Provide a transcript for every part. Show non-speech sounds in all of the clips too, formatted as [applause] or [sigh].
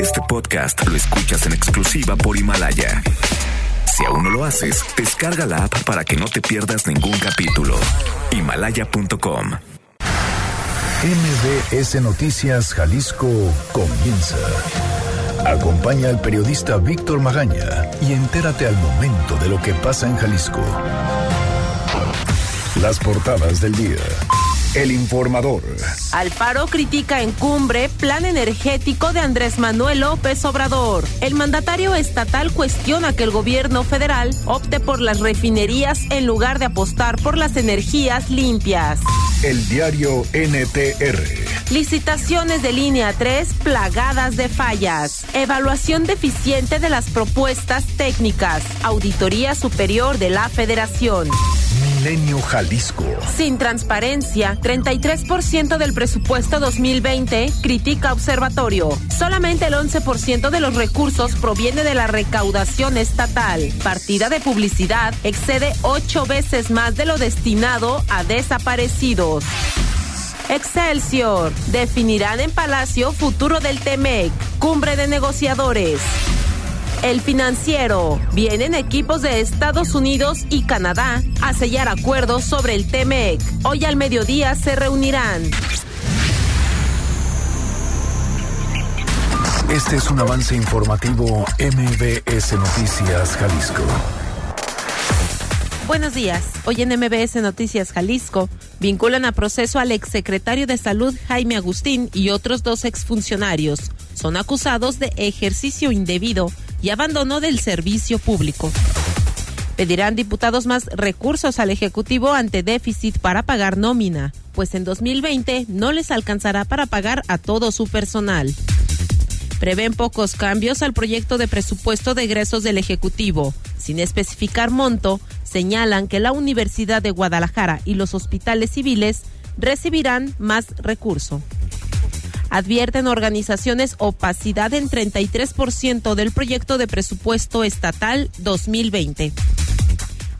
Este podcast lo escuchas en exclusiva por Himalaya. Si aún no lo haces, descarga la app para que no te pierdas ningún capítulo. Himalaya.com. MBS Noticias Jalisco comienza. Acompaña al periodista Víctor Magaña y entérate al momento de lo que pasa en Jalisco. Las portadas del día. El informador. Alfaro critica en cumbre plan energético de Andrés Manuel López Obrador. El mandatario estatal cuestiona que el gobierno federal opte por las refinerías en lugar de apostar por las energías limpias. El diario NTR. Licitaciones de línea 3 plagadas de fallas. Evaluación deficiente de las propuestas técnicas. Auditoría Superior de la Federación. Jalisco. Sin transparencia, 33% del presupuesto 2020 critica observatorio. Solamente el 11% de los recursos proviene de la recaudación estatal. Partida de publicidad excede ocho veces más de lo destinado a desaparecidos. Excelsior. Definirán en Palacio futuro del TEMEC. Cumbre de negociadores. El financiero. Vienen equipos de Estados Unidos y Canadá a sellar acuerdos sobre el TEMEC. Hoy al mediodía se reunirán. Este es un avance informativo MBS Noticias Jalisco. Buenos días. Hoy en MBS Noticias Jalisco vinculan a proceso al exsecretario de Salud Jaime Agustín y otros dos exfuncionarios. Son acusados de ejercicio indebido y abandono del servicio público. Pedirán diputados más recursos al Ejecutivo ante déficit para pagar nómina, pues en 2020 no les alcanzará para pagar a todo su personal. Prevén pocos cambios al proyecto de presupuesto de egresos del Ejecutivo. Sin especificar monto, señalan que la Universidad de Guadalajara y los hospitales civiles recibirán más recurso. Advierten organizaciones opacidad en 33% del proyecto de presupuesto estatal 2020.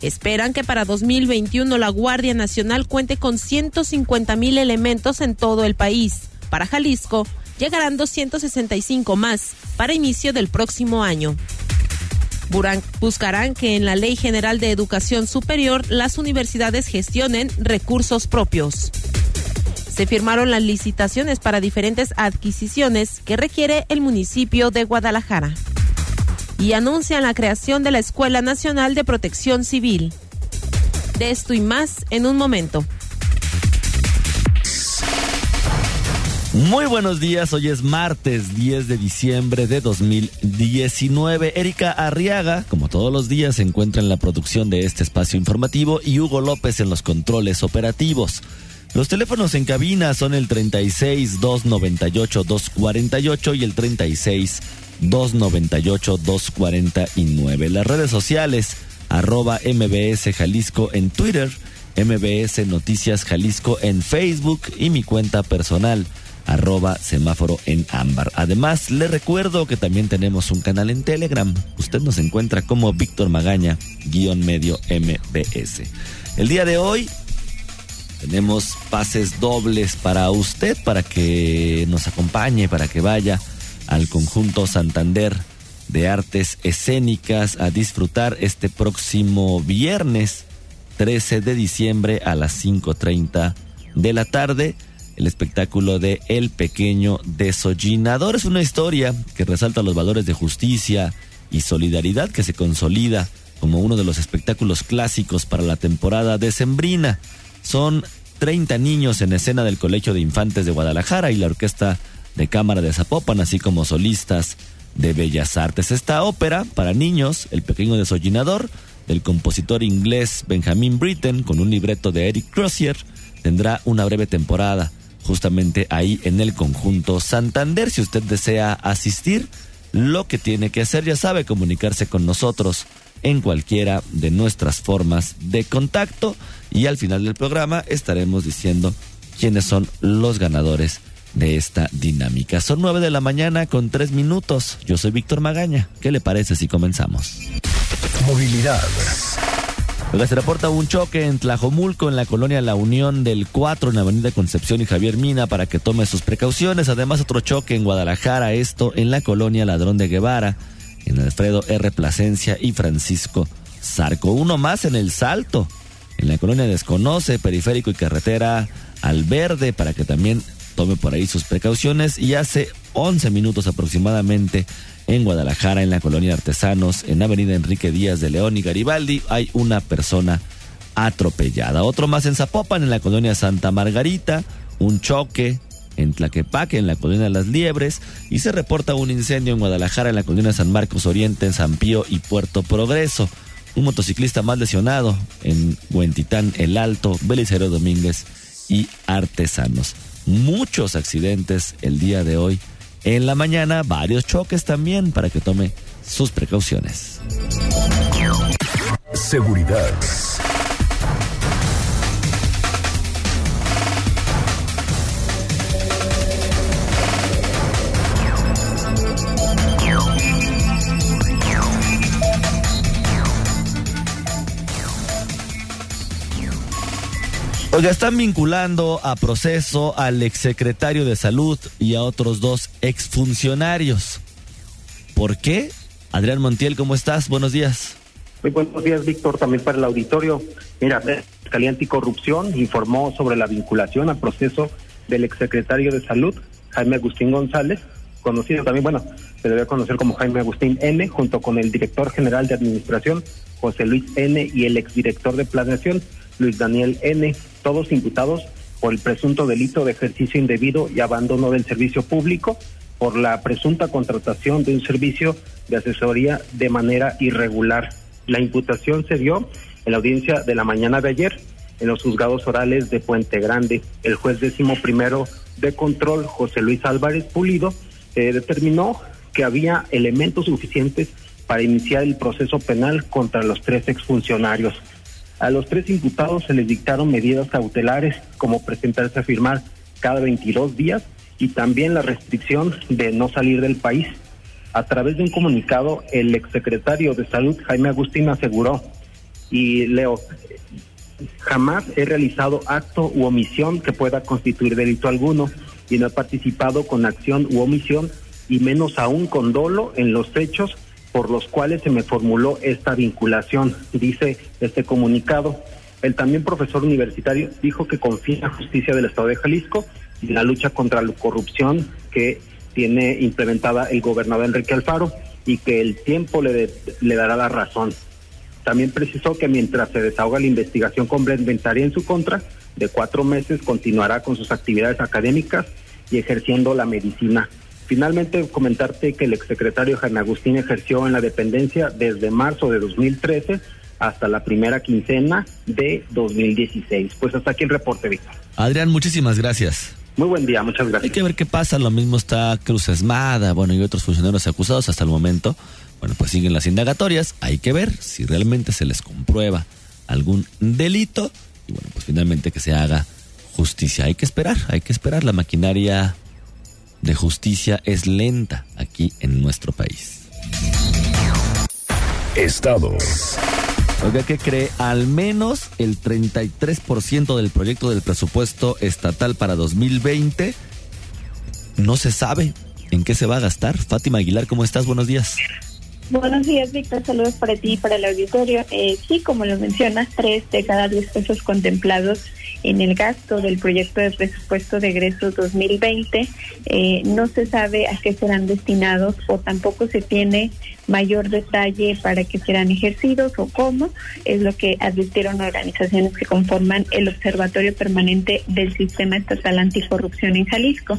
Esperan que para 2021 la Guardia Nacional cuente con 150 mil elementos en todo el país. Para Jalisco, llegarán 265 más para inicio del próximo año. Buscarán que en la Ley General de Educación Superior las universidades gestionen recursos propios. Se firmaron las licitaciones para diferentes adquisiciones que requiere el municipio de Guadalajara. Y anuncian la creación de la Escuela Nacional de Protección Civil. De esto y más en un momento. Muy buenos días, hoy es martes 10 de diciembre de 2019. Erika Arriaga, como todos los días, se encuentra en la producción de este espacio informativo y Hugo López en los controles operativos. Los teléfonos en cabina son el 36 298 248 y el 36 298 249. Las redes sociales, arroba MBS Jalisco en Twitter, MBS Noticias Jalisco en Facebook y mi cuenta personal arroba semáforo en ámbar. Además, le recuerdo que también tenemos un canal en Telegram. Usted nos encuentra como Víctor Magaña, guion medio MBS. El día de hoy tenemos pases dobles para usted, para que nos acompañe, para que vaya al conjunto Santander de Artes Escénicas a disfrutar este próximo viernes 13 de diciembre a las 5.30 de la tarde el espectáculo de El Pequeño Desollinador. Es una historia que resalta los valores de justicia y solidaridad que se consolida como uno de los espectáculos clásicos para la temporada decembrina. Son 30 niños en escena del Colegio de Infantes de Guadalajara y la Orquesta de Cámara de Zapopan, así como solistas de Bellas Artes. Esta ópera para niños, El Pequeño Desollinador, del compositor inglés Benjamin Britten, con un libreto de Eric Crozier, tendrá una breve temporada justamente ahí en el conjunto Santander. Si usted desea asistir, lo que tiene que hacer, ya sabe, comunicarse con nosotros en cualquiera de nuestras formas de contacto y al final del programa estaremos diciendo quiénes son los ganadores de esta dinámica. Son nueve de la mañana con tres minutos. Yo soy Víctor Magaña. ¿Qué le parece si comenzamos? Movilidad. se reporta un choque en Tlajomulco, en la colonia La Unión del 4, en la avenida Concepción y Javier Mina, para que tome sus precauciones. Además, otro choque en Guadalajara, esto en la colonia Ladrón de Guevara, en Alfredo R. Plasencia y Francisco Zarco. Uno más en el Salto, en la colonia Desconoce, periférico y carretera al Verde, para que también tome por ahí sus precauciones. Y hace 11 minutos aproximadamente en Guadalajara, en la colonia Artesanos, en Avenida Enrique Díaz de León y Garibaldi, hay una persona atropellada. Otro más en Zapopan, en la colonia Santa Margarita, un choque en Tlaquepaque, en la colonia Las Liebres, y se reporta un incendio en Guadalajara, en la colonia San Marcos Oriente, en San Pío y Puerto Progreso. Un motociclista más lesionado en Huentitán, El Alto, Belicero Domínguez y Artesanos. Muchos accidentes el día de hoy en la mañana varios choques también para que tome sus precauciones. Seguridad. Oiga, están vinculando a proceso al exsecretario de Salud y a otros dos exfuncionarios. ¿Por qué? Adrián Montiel, ¿cómo estás? Buenos días. Muy buenos días, Víctor, también para el auditorio. Mira, la Fiscalía Anticorrupción informó sobre la vinculación a proceso del exsecretario de Salud, Jaime Agustín González, conocido también, bueno, se debe conocer como Jaime Agustín N., junto con el director general de Administración, José Luis N., y el exdirector de Planeación, Luis Daniel N., todos imputados por el presunto delito de ejercicio indebido y abandono del servicio público por la presunta contratación de un servicio de asesoría de manera irregular. La imputación se dio en la audiencia de la mañana de ayer en los juzgados orales de Puente Grande. El juez décimo primero de control, José Luis Álvarez Pulido, eh, determinó que había elementos suficientes para iniciar el proceso penal contra los tres exfuncionarios. A los tres imputados se les dictaron medidas cautelares como presentarse a firmar cada 22 días y también la restricción de no salir del país. A través de un comunicado, el exsecretario de Salud, Jaime Agustín, aseguró, y leo, jamás he realizado acto u omisión que pueda constituir delito alguno y no he participado con acción u omisión y menos aún con dolo en los hechos por los cuales se me formuló esta vinculación, dice este comunicado. El también profesor universitario dijo que confía en la justicia del Estado de Jalisco y la lucha contra la corrupción que tiene implementada el gobernador Enrique Alfaro y que el tiempo le, le dará la razón. También precisó que mientras se desahoga la investigación complementaria en su contra, de cuatro meses continuará con sus actividades académicas y ejerciendo la medicina Finalmente, comentarte que el exsecretario Jaime Agustín ejerció en la dependencia desde marzo de 2013 hasta la primera quincena de 2016. Pues hasta aquí el reporte, Víctor. Adrián, muchísimas gracias. Muy buen día, muchas gracias. Hay que ver qué pasa. Lo mismo está Cruz Esmada, bueno, y otros funcionarios acusados hasta el momento. Bueno, pues siguen las indagatorias. Hay que ver si realmente se les comprueba algún delito. Y bueno, pues finalmente que se haga justicia. Hay que esperar, hay que esperar. La maquinaria de justicia es lenta aquí en nuestro país. Estados. Oiga, ¿qué cree? Al menos el 33% del proyecto del presupuesto estatal para 2020 no se sabe en qué se va a gastar. Fátima Aguilar, ¿cómo estás? Buenos días. Buenos días, Víctor. Saludos para ti y para el auditorio. Eh, sí, como lo mencionas, tres de cada diez pesos contemplados en el gasto del proyecto de presupuesto de egresos 2020 eh, no se sabe a qué serán destinados o tampoco se tiene mayor detalle para que serán ejercidos o cómo, es lo que advirtieron organizaciones que conforman el Observatorio Permanente del Sistema Estatal Anticorrupción en Jalisco.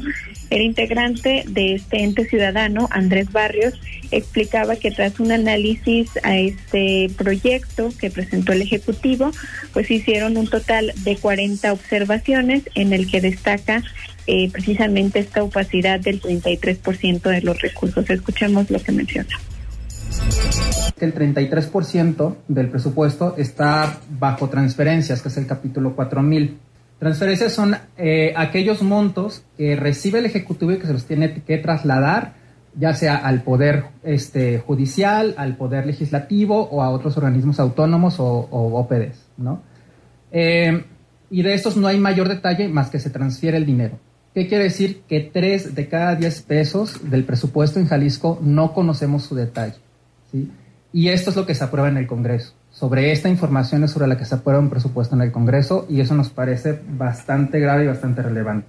El integrante de este ente ciudadano, Andrés Barrios, explicaba que tras un análisis a este proyecto que presentó el Ejecutivo, pues hicieron un total de 40 observaciones en el que destaca eh, precisamente esta opacidad del 33% de los recursos. Escuchemos lo que menciona. El 33% del presupuesto está bajo transferencias, que es el capítulo 4000. Transferencias son eh, aquellos montos que recibe el Ejecutivo y que se los tiene que trasladar ya sea al poder este, judicial, al poder legislativo o a otros organismos autónomos o, o OPDs, ¿no? Eh, y de estos no hay mayor detalle más que se transfiere el dinero. ¿Qué quiere decir? Que tres de cada diez pesos del presupuesto en Jalisco no conocemos su detalle. ¿Sí? Y esto es lo que se aprueba en el Congreso. Sobre esta información es sobre la que se aprueba un presupuesto en el Congreso y eso nos parece bastante grave y bastante relevante.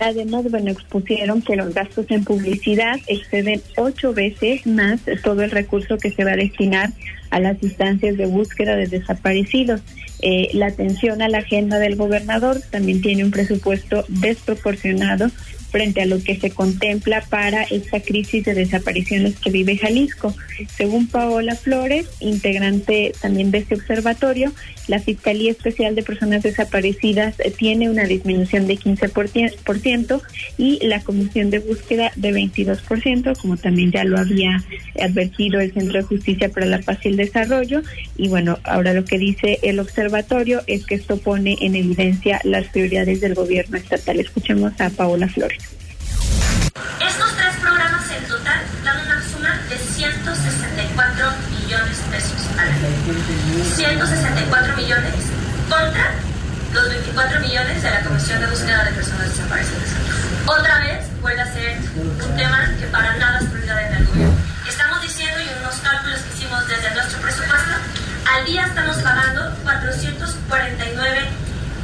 Además, bueno, expusieron que los gastos en publicidad exceden ocho veces más todo el recurso que se va a destinar a las instancias de búsqueda de desaparecidos. Eh, la atención a la agenda del gobernador también tiene un presupuesto desproporcionado frente a lo que se contempla para esta crisis de desapariciones que vive Jalisco. Según Paola Flores, integrante también de este observatorio, la Fiscalía Especial de Personas Desaparecidas eh, tiene una disminución de 15% y la Comisión de Búsqueda de 22%, como también ya lo había advertido el Centro de Justicia para la Paz y el Desarrollo. Y bueno, ahora lo que dice el observatorio es que esto pone en evidencia las prioridades del gobierno estatal. Escuchemos a Paola Flores. Estos tres programas en total dan una suma de 164 millones de pesos al año. 164 millones contra los 24 millones de la Comisión de Búsqueda de Personas Desaparecidas. Otra vez vuelve a ser un tema que para nada es prioridad en el gobierno. Estamos diciendo, y unos cálculos que hicimos desde nuestro presupuesto, al día estamos pagando 449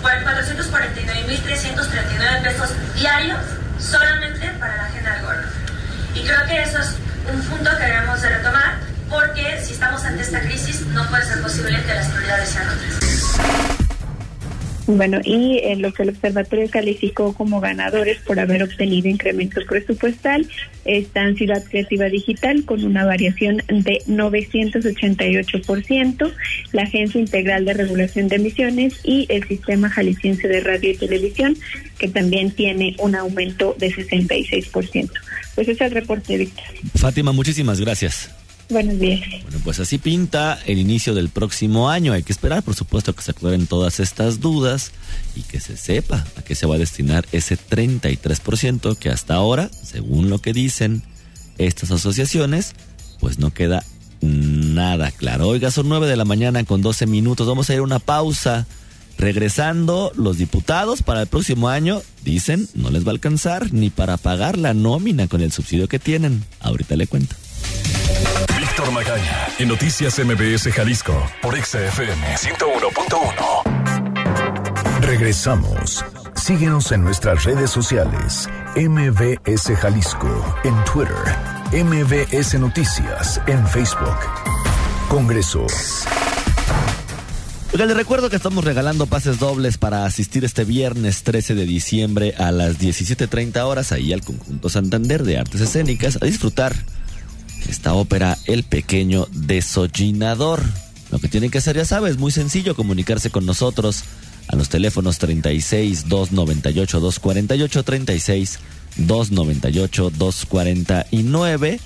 449.339 pesos diarios solamente para la agenda del gobierno. Y creo que eso es un punto que debemos de retomar, porque si estamos ante esta crisis, no puede ser posible que las prioridades sean otras. Bueno, y en lo que el observatorio calificó como ganadores por haber obtenido incrementos presupuestal están Ciudad Creativa Digital con una variación de 988%, la Agencia Integral de Regulación de Emisiones y el Sistema Jalisciense de Radio y Televisión, que también tiene un aumento de 66%. Pues ese es el reporte, Víctor. Fátima, muchísimas gracias. Buenos días. Bueno, pues así pinta el inicio del próximo año. Hay que esperar, por supuesto, que se aclaren todas estas dudas y que se sepa a qué se va a destinar ese 33% que hasta ahora, según lo que dicen estas asociaciones, pues no queda nada claro. Oiga, son 9 de la mañana con 12 minutos. Vamos a ir a una pausa. Regresando, los diputados para el próximo año dicen no les va a alcanzar ni para pagar la nómina con el subsidio que tienen. Ahorita le cuento. Magaña, en Noticias MBS Jalisco, por XFM 101.1. Regresamos. Síguenos en nuestras redes sociales. MBS Jalisco, en Twitter. MBS Noticias, en Facebook. Congreso. Oiga, les recuerdo que estamos regalando pases dobles para asistir este viernes 13 de diciembre a las 17.30 horas ahí al Conjunto Santander de Artes Escénicas a disfrutar esta ópera El Pequeño Desollinador. Lo que tienen que hacer, ya sabes, muy sencillo, comunicarse con nosotros a los teléfonos 36 298 248 36 298 249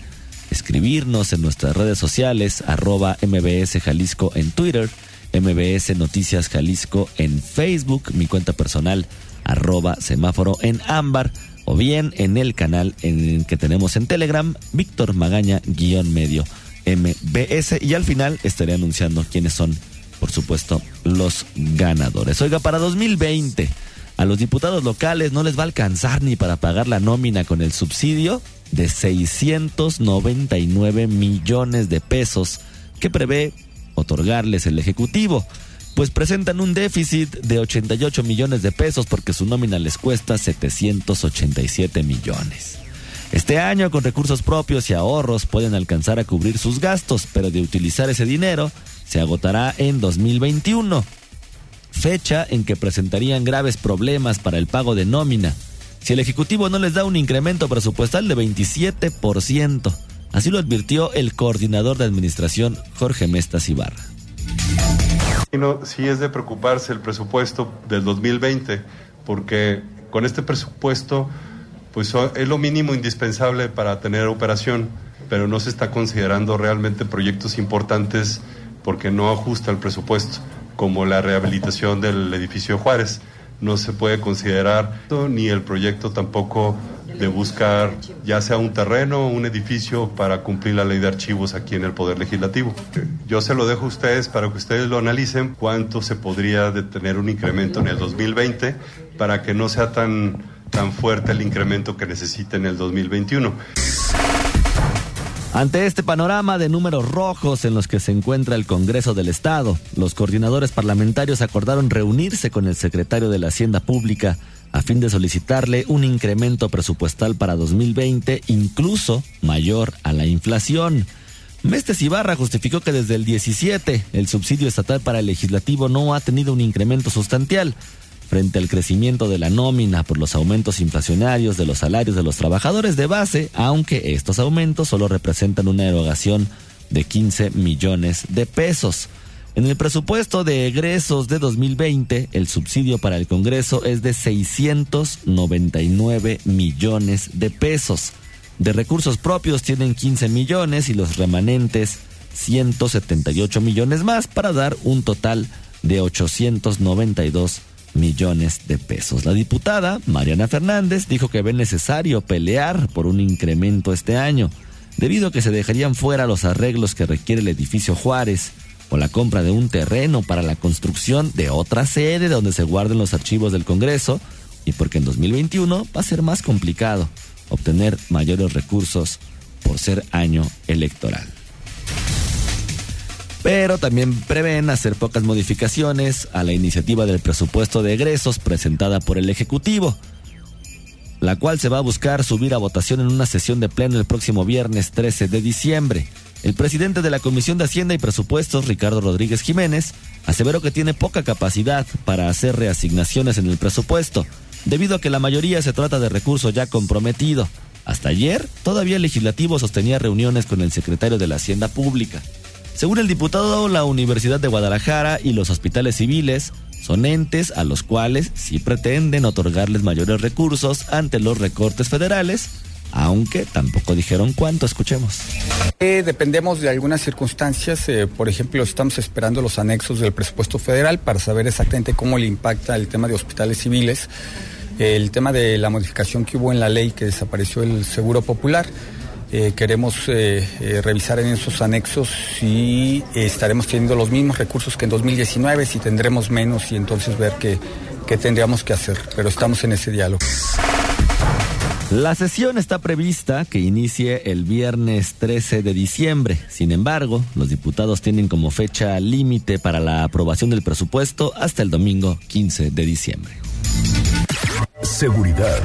escribirnos en nuestras redes sociales arroba mbs jalisco en twitter mbs noticias jalisco en facebook mi cuenta personal arroba semáforo en ámbar o bien en el canal en que tenemos en Telegram, Víctor Magaña medio MBS y al final estaré anunciando quiénes son, por supuesto, los ganadores. Oiga, para 2020 a los diputados locales no les va a alcanzar ni para pagar la nómina con el subsidio de 699 millones de pesos que prevé otorgarles el Ejecutivo pues presentan un déficit de 88 millones de pesos porque su nómina les cuesta 787 millones. Este año con recursos propios y ahorros pueden alcanzar a cubrir sus gastos, pero de utilizar ese dinero se agotará en 2021, fecha en que presentarían graves problemas para el pago de nómina. Si el Ejecutivo no les da un incremento presupuestal de 27%, así lo advirtió el coordinador de administración Jorge Mestas Ibarra. Sí es de preocuparse el presupuesto del 2020, porque con este presupuesto pues es lo mínimo indispensable para tener operación, pero no se está considerando realmente proyectos importantes porque no ajusta el presupuesto, como la rehabilitación del edificio Juárez. No se puede considerar ni el proyecto tampoco de buscar ya sea un terreno o un edificio para cumplir la ley de archivos aquí en el Poder Legislativo. Yo se lo dejo a ustedes para que ustedes lo analicen cuánto se podría detener un incremento en el 2020 para que no sea tan, tan fuerte el incremento que necesita en el 2021. Ante este panorama de números rojos en los que se encuentra el Congreso del Estado, los coordinadores parlamentarios acordaron reunirse con el secretario de la Hacienda Pública a fin de solicitarle un incremento presupuestal para 2020 incluso mayor a la inflación. Mestes Ibarra justificó que desde el 17 el subsidio estatal para el legislativo no ha tenido un incremento sustancial frente al crecimiento de la nómina por los aumentos inflacionarios de los salarios de los trabajadores de base, aunque estos aumentos solo representan una erogación de 15 millones de pesos. En el presupuesto de egresos de 2020, el subsidio para el Congreso es de 699 millones de pesos. De recursos propios tienen 15 millones y los remanentes 178 millones más para dar un total de 892 millones de pesos. La diputada Mariana Fernández dijo que ve necesario pelear por un incremento este año, debido a que se dejarían fuera los arreglos que requiere el edificio Juárez la compra de un terreno para la construcción de otra sede donde se guarden los archivos del Congreso y porque en 2021 va a ser más complicado obtener mayores recursos por ser año electoral. Pero también prevén hacer pocas modificaciones a la iniciativa del presupuesto de egresos presentada por el Ejecutivo, la cual se va a buscar subir a votación en una sesión de pleno el próximo viernes 13 de diciembre. El presidente de la Comisión de Hacienda y Presupuestos, Ricardo Rodríguez Jiménez, aseveró que tiene poca capacidad para hacer reasignaciones en el presupuesto, debido a que la mayoría se trata de recursos ya comprometido. Hasta ayer, todavía el legislativo sostenía reuniones con el secretario de la Hacienda Pública. Según el diputado, la Universidad de Guadalajara y los hospitales civiles son entes a los cuales sí pretenden otorgarles mayores recursos ante los recortes federales, aunque tampoco dijeron cuánto, escuchemos. Eh, dependemos de algunas circunstancias, eh, por ejemplo, estamos esperando los anexos del presupuesto federal para saber exactamente cómo le impacta el tema de hospitales civiles, el tema de la modificación que hubo en la ley que desapareció el Seguro Popular. Eh, queremos revisar en esos anexos si estaremos teniendo los mismos recursos que en 2019, si tendremos menos y entonces ver qué, qué tendríamos que hacer. Pero estamos en ese diálogo. La sesión está prevista que inicie el viernes 13 de diciembre. Sin embargo, los diputados tienen como fecha límite para la aprobación del presupuesto hasta el domingo 15 de diciembre. Seguridad.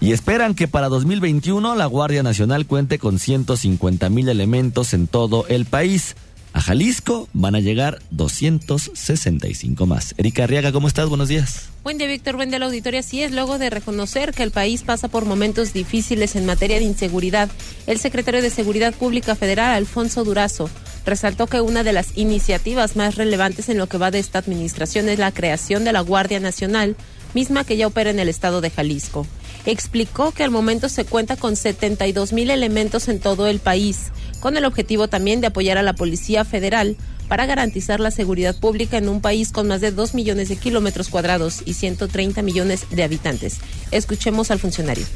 Y esperan que para 2021 la Guardia Nacional cuente con 150 mil elementos en todo el país. A Jalisco van a llegar 265 más. Erika Arriaga, ¿cómo estás? Buenos días. Buen día, Víctor. Buen día, la auditoría. Así es, luego de reconocer que el país pasa por momentos difíciles en materia de inseguridad, el secretario de Seguridad Pública Federal, Alfonso Durazo, resaltó que una de las iniciativas más relevantes en lo que va de esta administración es la creación de la Guardia Nacional, misma que ya opera en el estado de Jalisco. Explicó que al momento se cuenta con 72 mil elementos en todo el país, con el objetivo también de apoyar a la Policía Federal para garantizar la seguridad pública en un país con más de 2 millones de kilómetros cuadrados y 130 millones de habitantes. Escuchemos al funcionario.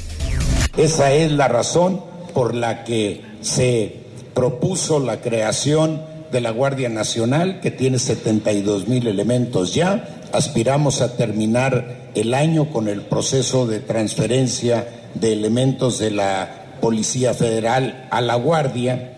Esa es la razón por la que se propuso la creación de la Guardia Nacional, que tiene 72 mil elementos ya. Aspiramos a terminar el año con el proceso de transferencia de elementos de la Policía Federal a la Guardia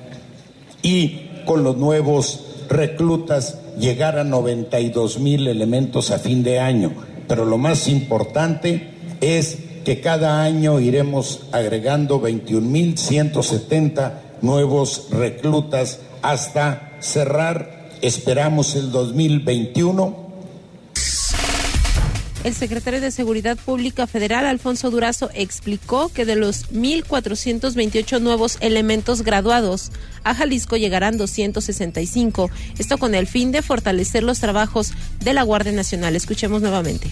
y con los nuevos reclutas llegar a 92 mil elementos a fin de año. Pero lo más importante es que cada año iremos agregando 21 mil 170 nuevos reclutas hasta cerrar, esperamos el 2021 el secretario de Seguridad Pública Federal, Alfonso Durazo, explicó que de los 1.428 nuevos elementos graduados, a Jalisco llegarán 265, esto con el fin de fortalecer los trabajos de la Guardia Nacional. Escuchemos nuevamente.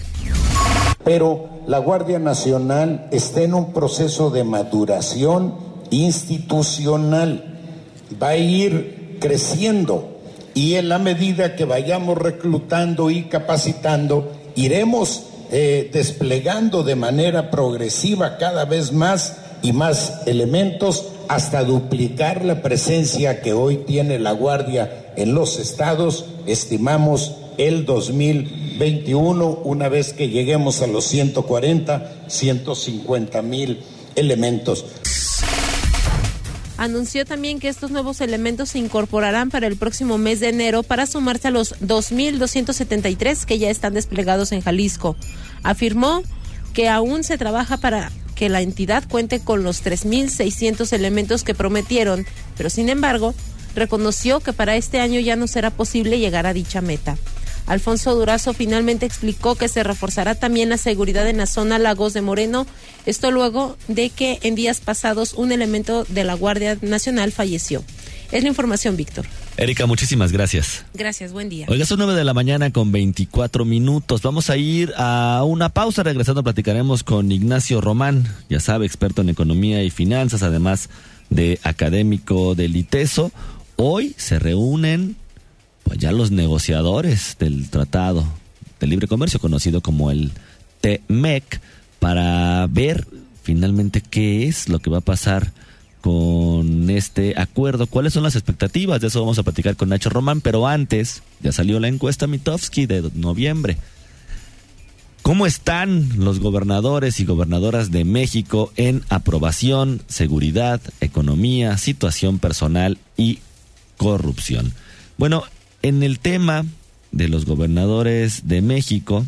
Pero la Guardia Nacional está en un proceso de maduración institucional, va a ir creciendo y en la medida que vayamos reclutando y capacitando, iremos eh, desplegando de manera progresiva cada vez más y más elementos hasta duplicar la presencia que hoy tiene la Guardia en los estados, estimamos el 2021, una vez que lleguemos a los 140, 150 mil elementos. Anunció también que estos nuevos elementos se incorporarán para el próximo mes de enero para sumarse a los 2.273 que ya están desplegados en Jalisco. Afirmó que aún se trabaja para que la entidad cuente con los 3.600 elementos que prometieron, pero sin embargo, reconoció que para este año ya no será posible llegar a dicha meta. Alfonso Durazo finalmente explicó que se reforzará también la seguridad en la zona Lagos de Moreno, esto luego de que en días pasados un elemento de la Guardia Nacional falleció. Es la información, Víctor. Erika, muchísimas gracias. Gracias, buen día. Oiga, son 9 de la mañana con 24 minutos. Vamos a ir a una pausa. Regresando platicaremos con Ignacio Román, ya sabe, experto en economía y finanzas, además de académico del ITESO. Hoy se reúnen pues ya los negociadores del Tratado de Libre Comercio, conocido como el TMEC, para ver finalmente qué es lo que va a pasar con este acuerdo, cuáles son las expectativas, de eso vamos a platicar con Nacho Román, pero antes ya salió la encuesta Mitofsky de noviembre. ¿Cómo están los gobernadores y gobernadoras de México en aprobación, seguridad, economía, situación personal y corrupción? Bueno, en el tema de los gobernadores de México,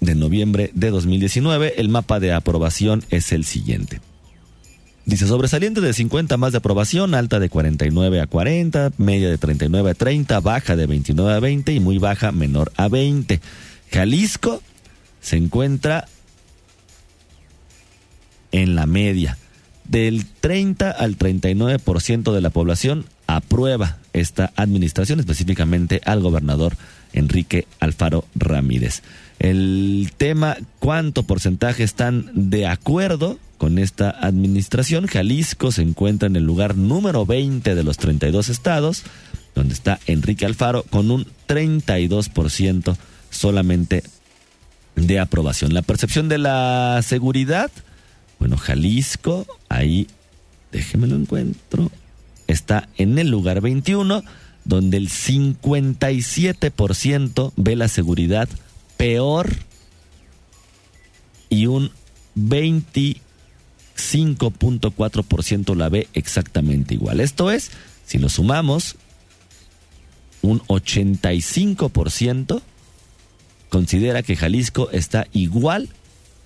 de noviembre de 2019, el mapa de aprobación es el siguiente. Dice sobresaliente de 50 más de aprobación, alta de 49 a 40, media de 39 a 30, baja de 29 a 20 y muy baja menor a 20. Jalisco se encuentra en la media. Del 30 al 39% de la población aprueba esta administración, específicamente al gobernador Enrique Alfaro Ramírez. El tema, ¿cuánto porcentaje están de acuerdo con esta administración? Jalisco se encuentra en el lugar número 20 de los 32 estados, donde está Enrique Alfaro con un 32% solamente de aprobación. La percepción de la seguridad, bueno, Jalisco, ahí, déjeme lo encuentro, está en el lugar 21, donde el 57% ve la seguridad peor y un 25.4% la ve exactamente igual. Esto es, si lo sumamos, un 85% considera que Jalisco está igual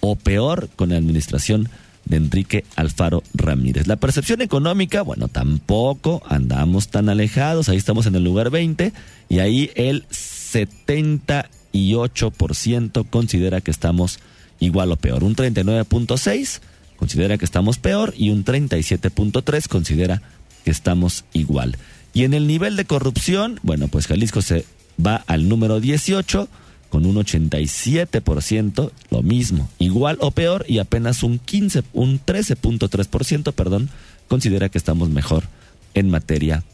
o peor con la administración de Enrique Alfaro Ramírez. La percepción económica, bueno, tampoco andamos tan alejados, ahí estamos en el lugar 20 y ahí el 78% considera que estamos igual o peor. Un 39.6 considera que estamos peor y un 37.3 considera que estamos igual. Y en el nivel de corrupción, bueno, pues Jalisco se va al número 18 con un 87%, lo mismo, igual o peor, y apenas un 15, un 13.3%, perdón, considera que estamos mejor en materia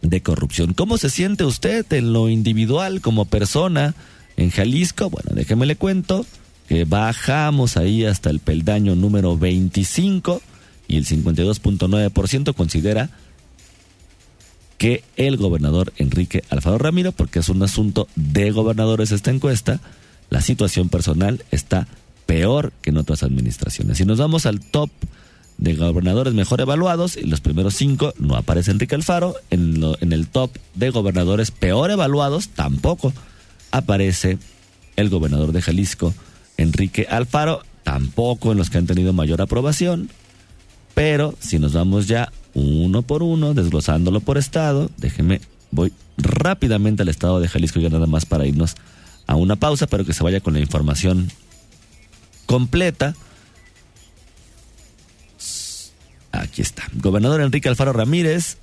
de corrupción. ¿Cómo se siente usted en lo individual como persona en Jalisco? Bueno, déjeme le cuento que bajamos ahí hasta el peldaño número 25 y el 52.9% considera que el gobernador Enrique Alfaro Ramiro, porque es un asunto de gobernadores esta encuesta, la situación personal está peor que en otras administraciones. Si nos vamos al top de gobernadores mejor evaluados, en los primeros cinco no aparece Enrique Alfaro, en, en el top de gobernadores peor evaluados tampoco aparece el gobernador de Jalisco, Enrique Alfaro, tampoco en los que han tenido mayor aprobación, pero si nos vamos ya uno por uno, desglosándolo por estado. Déjeme, voy rápidamente al estado de Jalisco ya nada más para irnos a una pausa, pero que se vaya con la información completa. Aquí está. Gobernador Enrique Alfaro Ramírez,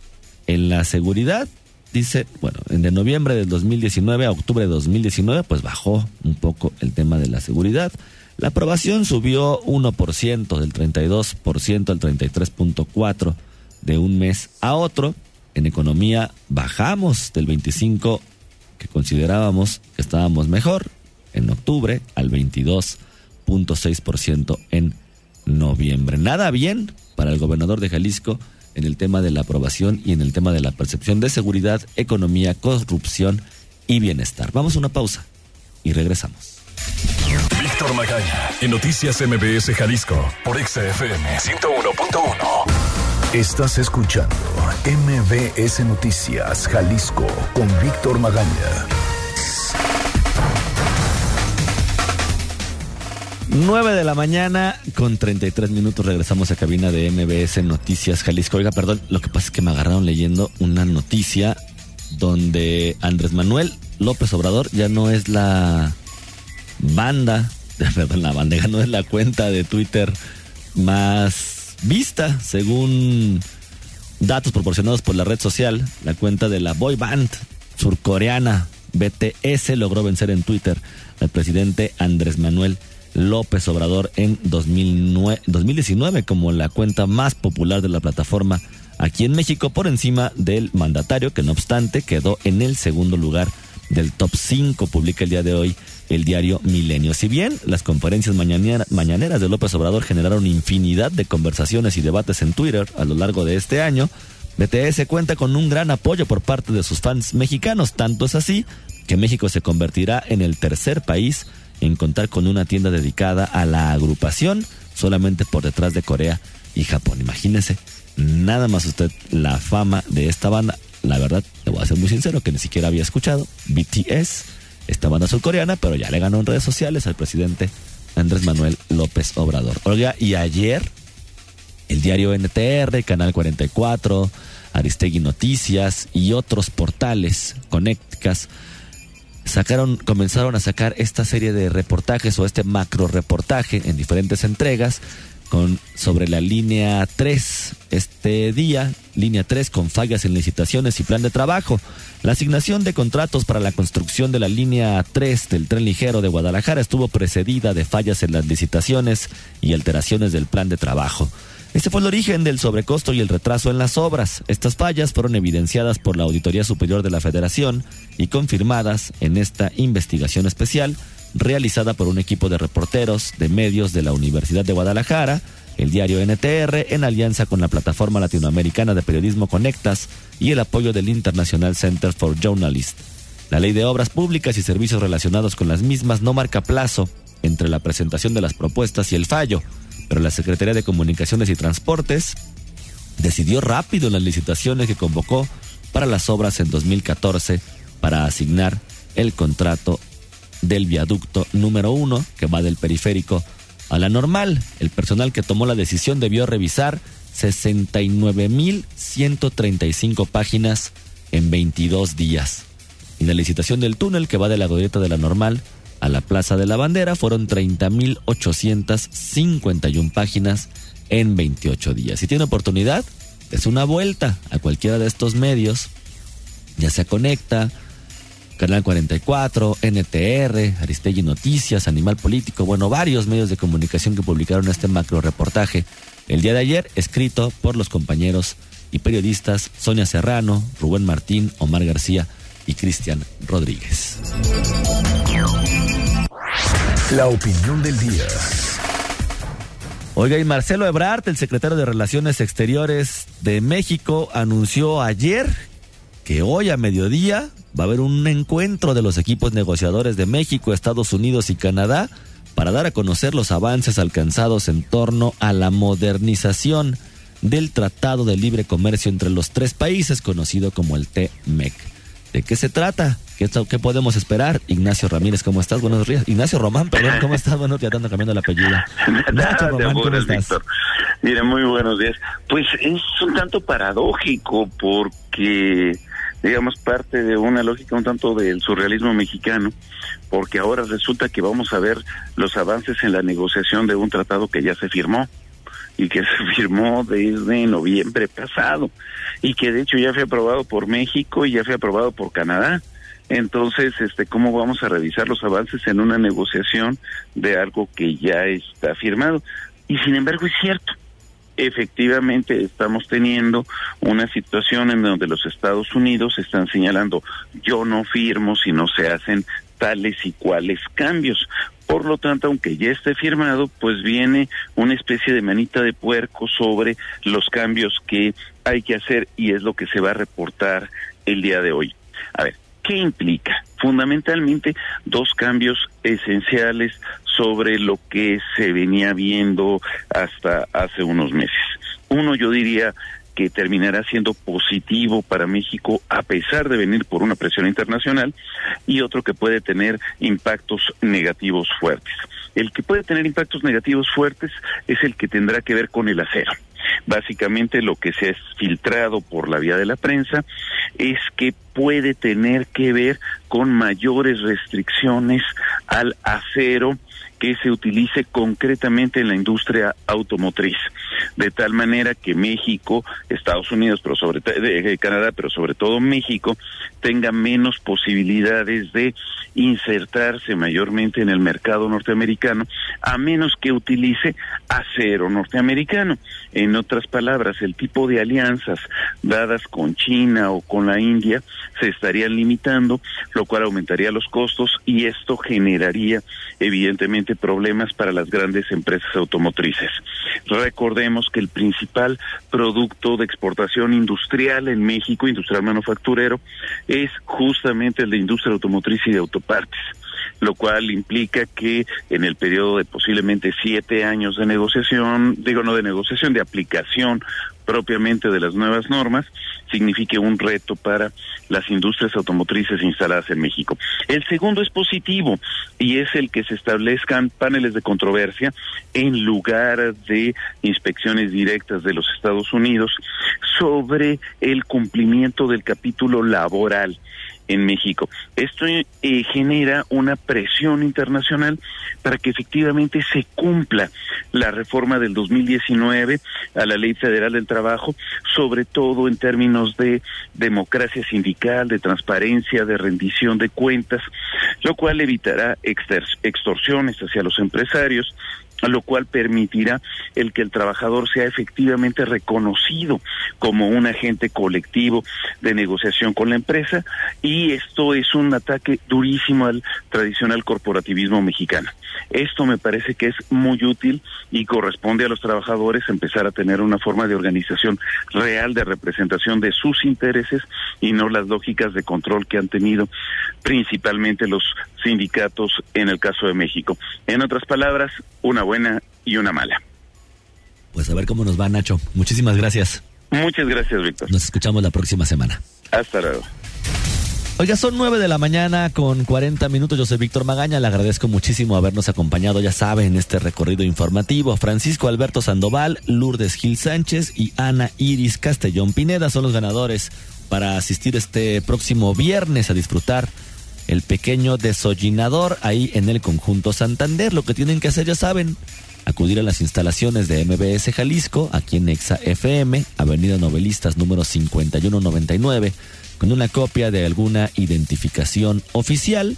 en la seguridad, dice, bueno, de noviembre del 2019 a octubre de 2019, pues bajó un poco el tema de la seguridad. La aprobación subió 1%, del 32% al 33.4% de un mes a otro. En economía bajamos del 25 que considerábamos que estábamos mejor en octubre al 22.6% en noviembre. Nada bien para el gobernador de Jalisco en el tema de la aprobación y en el tema de la percepción de seguridad, economía, corrupción y bienestar. Vamos a una pausa y regresamos. Víctor Magaña, en Noticias MBS Jalisco, por XFM 101.1. Estás escuchando MBS Noticias Jalisco con Víctor Magaña. 9 de la mañana con 33 minutos regresamos a cabina de MBS Noticias Jalisco. Oiga, perdón, lo que pasa es que me agarraron leyendo una noticia donde Andrés Manuel López Obrador ya no es la banda, [laughs] perdón, la banda, ya no es la cuenta de Twitter más vista, según datos proporcionados por la red social, la cuenta de la boy band surcoreana BTS logró vencer en Twitter al presidente Andrés Manuel López Obrador en 2009, 2019 como la cuenta más popular de la plataforma aquí en México por encima del mandatario que no obstante quedó en el segundo lugar del top 5 publica el día de hoy el diario Milenio. Si bien las conferencias mañaneras de López Obrador generaron infinidad de conversaciones y debates en Twitter a lo largo de este año, BTS cuenta con un gran apoyo por parte de sus fans mexicanos, tanto es así que México se convertirá en el tercer país en contar con una tienda dedicada a la agrupación, solamente por detrás de Corea y Japón. Imagínense, nada más usted la fama de esta banda. La verdad, le voy a ser muy sincero que ni siquiera había escuchado BTS, esta banda surcoreana, pero ya le ganó en redes sociales al presidente Andrés Manuel López Obrador. Oiga, y ayer el diario NTR, Canal 44, Aristegui Noticias y otros portales conectas sacaron, comenzaron a sacar esta serie de reportajes o este macro reportaje en diferentes entregas con, sobre la línea 3 este día, línea 3 con fallas en licitaciones y plan de trabajo. La asignación de contratos para la construcción de la línea 3 del tren ligero de Guadalajara estuvo precedida de fallas en las licitaciones y alteraciones del plan de trabajo. Este fue el origen del sobrecosto y el retraso en las obras. Estas fallas fueron evidenciadas por la Auditoría Superior de la Federación y confirmadas en esta investigación especial realizada por un equipo de reporteros de medios de la Universidad de Guadalajara, el diario NTR, en alianza con la plataforma latinoamericana de periodismo Conectas y el apoyo del International Center for Journalists. La ley de obras públicas y servicios relacionados con las mismas no marca plazo entre la presentación de las propuestas y el fallo pero la Secretaría de Comunicaciones y Transportes decidió rápido en las licitaciones que convocó para las obras en 2014 para asignar el contrato del viaducto número uno que va del periférico a la normal. El personal que tomó la decisión debió revisar 69.135 páginas en 22 días. En la licitación del túnel que va de la glorieta de la normal a la Plaza de la Bandera fueron 30.851 páginas en 28 días. Si tiene oportunidad, es una vuelta a cualquiera de estos medios, ya se conecta, Canal 44, NTR, Aristegui Noticias, Animal Político, bueno, varios medios de comunicación que publicaron este macro reportaje el día de ayer, escrito por los compañeros y periodistas Sonia Serrano, Rubén Martín, Omar García y Cristian Rodríguez. La opinión del día. Oiga, y Marcelo Ebrard, el secretario de Relaciones Exteriores de México, anunció ayer que hoy a mediodía va a haber un encuentro de los equipos negociadores de México, Estados Unidos y Canadá para dar a conocer los avances alcanzados en torno a la modernización del Tratado de Libre Comercio entre los tres países, conocido como el TMEC. ¿De qué se trata? ¿Qué, ¿Qué, podemos esperar? Ignacio Ramírez, ¿cómo estás? Buenos días. Ignacio Román, perdón, ¿cómo estás? Bueno, ya ando cambiando el apellido. [laughs] Ignacio Román, ¿cómo estás? Mira, muy buenos días. Pues es un tanto paradójico porque, digamos, parte de una lógica un tanto del surrealismo mexicano, porque ahora resulta que vamos a ver los avances en la negociación de un tratado que ya se firmó y que [laughs] se firmó desde noviembre pasado y que de hecho ya fue aprobado por México y ya fue aprobado por Canadá. Entonces, este, ¿cómo vamos a revisar los avances en una negociación de algo que ya está firmado? Y sin embargo es cierto, efectivamente estamos teniendo una situación en donde los Estados Unidos están señalando, yo no firmo si no se hacen tales y cuales cambios. Por lo tanto, aunque ya esté firmado, pues viene una especie de manita de puerco sobre los cambios que hay que hacer y es lo que se va a reportar el día de hoy. A ver, ¿qué implica? Fundamentalmente dos cambios esenciales sobre lo que se venía viendo hasta hace unos meses. Uno, yo diría, que terminará siendo positivo para México a pesar de venir por una presión internacional y otro que puede tener impactos negativos fuertes. El que puede tener impactos negativos fuertes es el que tendrá que ver con el acero. Básicamente lo que se ha filtrado por la vía de la prensa es que puede tener que ver con mayores restricciones al acero que se utilice concretamente en la industria automotriz, de tal manera que México, Estados Unidos, pero sobre de, Canadá, pero sobre todo México, tenga menos posibilidades de insertarse mayormente en el mercado norteamericano, a menos que utilice acero norteamericano. En otras palabras, el tipo de alianzas dadas con China o con la India se estarían limitando, lo cual aumentaría los costos y esto generaría evidentemente problemas para las grandes empresas automotrices. Recordemos que el principal producto de exportación industrial en México, industrial manufacturero, es justamente el de industria automotriz y de autopartes lo cual implica que en el periodo de posiblemente siete años de negociación, digo no de negociación, de aplicación propiamente de las nuevas normas, signifique un reto para las industrias automotrices instaladas en México. El segundo es positivo y es el que se establezcan paneles de controversia en lugar de inspecciones directas de los Estados Unidos sobre el cumplimiento del capítulo laboral en México. Esto eh, genera una presión internacional para que efectivamente se cumpla la reforma del 2019 a la Ley Federal del Trabajo, sobre todo en términos de democracia sindical, de transparencia, de rendición de cuentas, lo cual evitará extorsiones hacia los empresarios lo cual permitirá el que el trabajador sea efectivamente reconocido como un agente colectivo de negociación con la empresa y esto es un ataque durísimo al tradicional corporativismo mexicano. Esto me parece que es muy útil y corresponde a los trabajadores empezar a tener una forma de organización real de representación de sus intereses y no las lógicas de control que han tenido principalmente los sindicatos en el caso de México. En otras palabras, una buena y una mala. Pues a ver cómo nos va, Nacho. Muchísimas gracias. Muchas gracias, Víctor. Nos escuchamos la próxima semana. Hasta luego. Oiga, son nueve de la mañana con 40 minutos. Yo soy Víctor Magaña. Le agradezco muchísimo habernos acompañado, ya saben, en este recorrido informativo. Francisco Alberto Sandoval, Lourdes Gil Sánchez y Ana Iris Castellón Pineda son los ganadores para asistir este próximo viernes a disfrutar el pequeño desollinador ahí en el conjunto Santander. Lo que tienen que hacer, ya saben, acudir a las instalaciones de MBS Jalisco, aquí en Exa FM, Avenida Novelistas número 5199 con una copia de alguna identificación oficial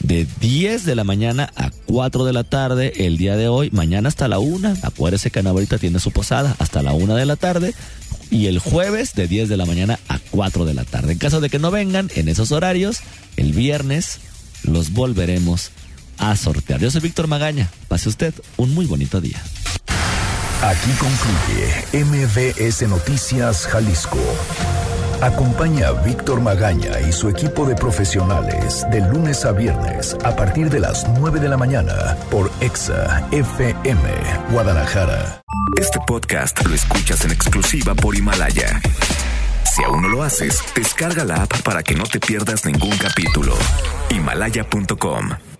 de 10 de la mañana a 4 de la tarde el día de hoy, mañana hasta la 1, acuérdese que Ana tiene su posada hasta la 1 de la tarde y el jueves de 10 de la mañana a 4 de la tarde. En caso de que no vengan en esos horarios, el viernes los volveremos a sortear. Yo soy Víctor Magaña, pase usted un muy bonito día. Aquí concluye MBS Noticias Jalisco. Acompaña a Víctor Magaña y su equipo de profesionales de lunes a viernes a partir de las 9 de la mañana por Exa FM Guadalajara. Este podcast lo escuchas en exclusiva por Himalaya. Si aún no lo haces, descarga la app para que no te pierdas ningún capítulo. Himalaya.com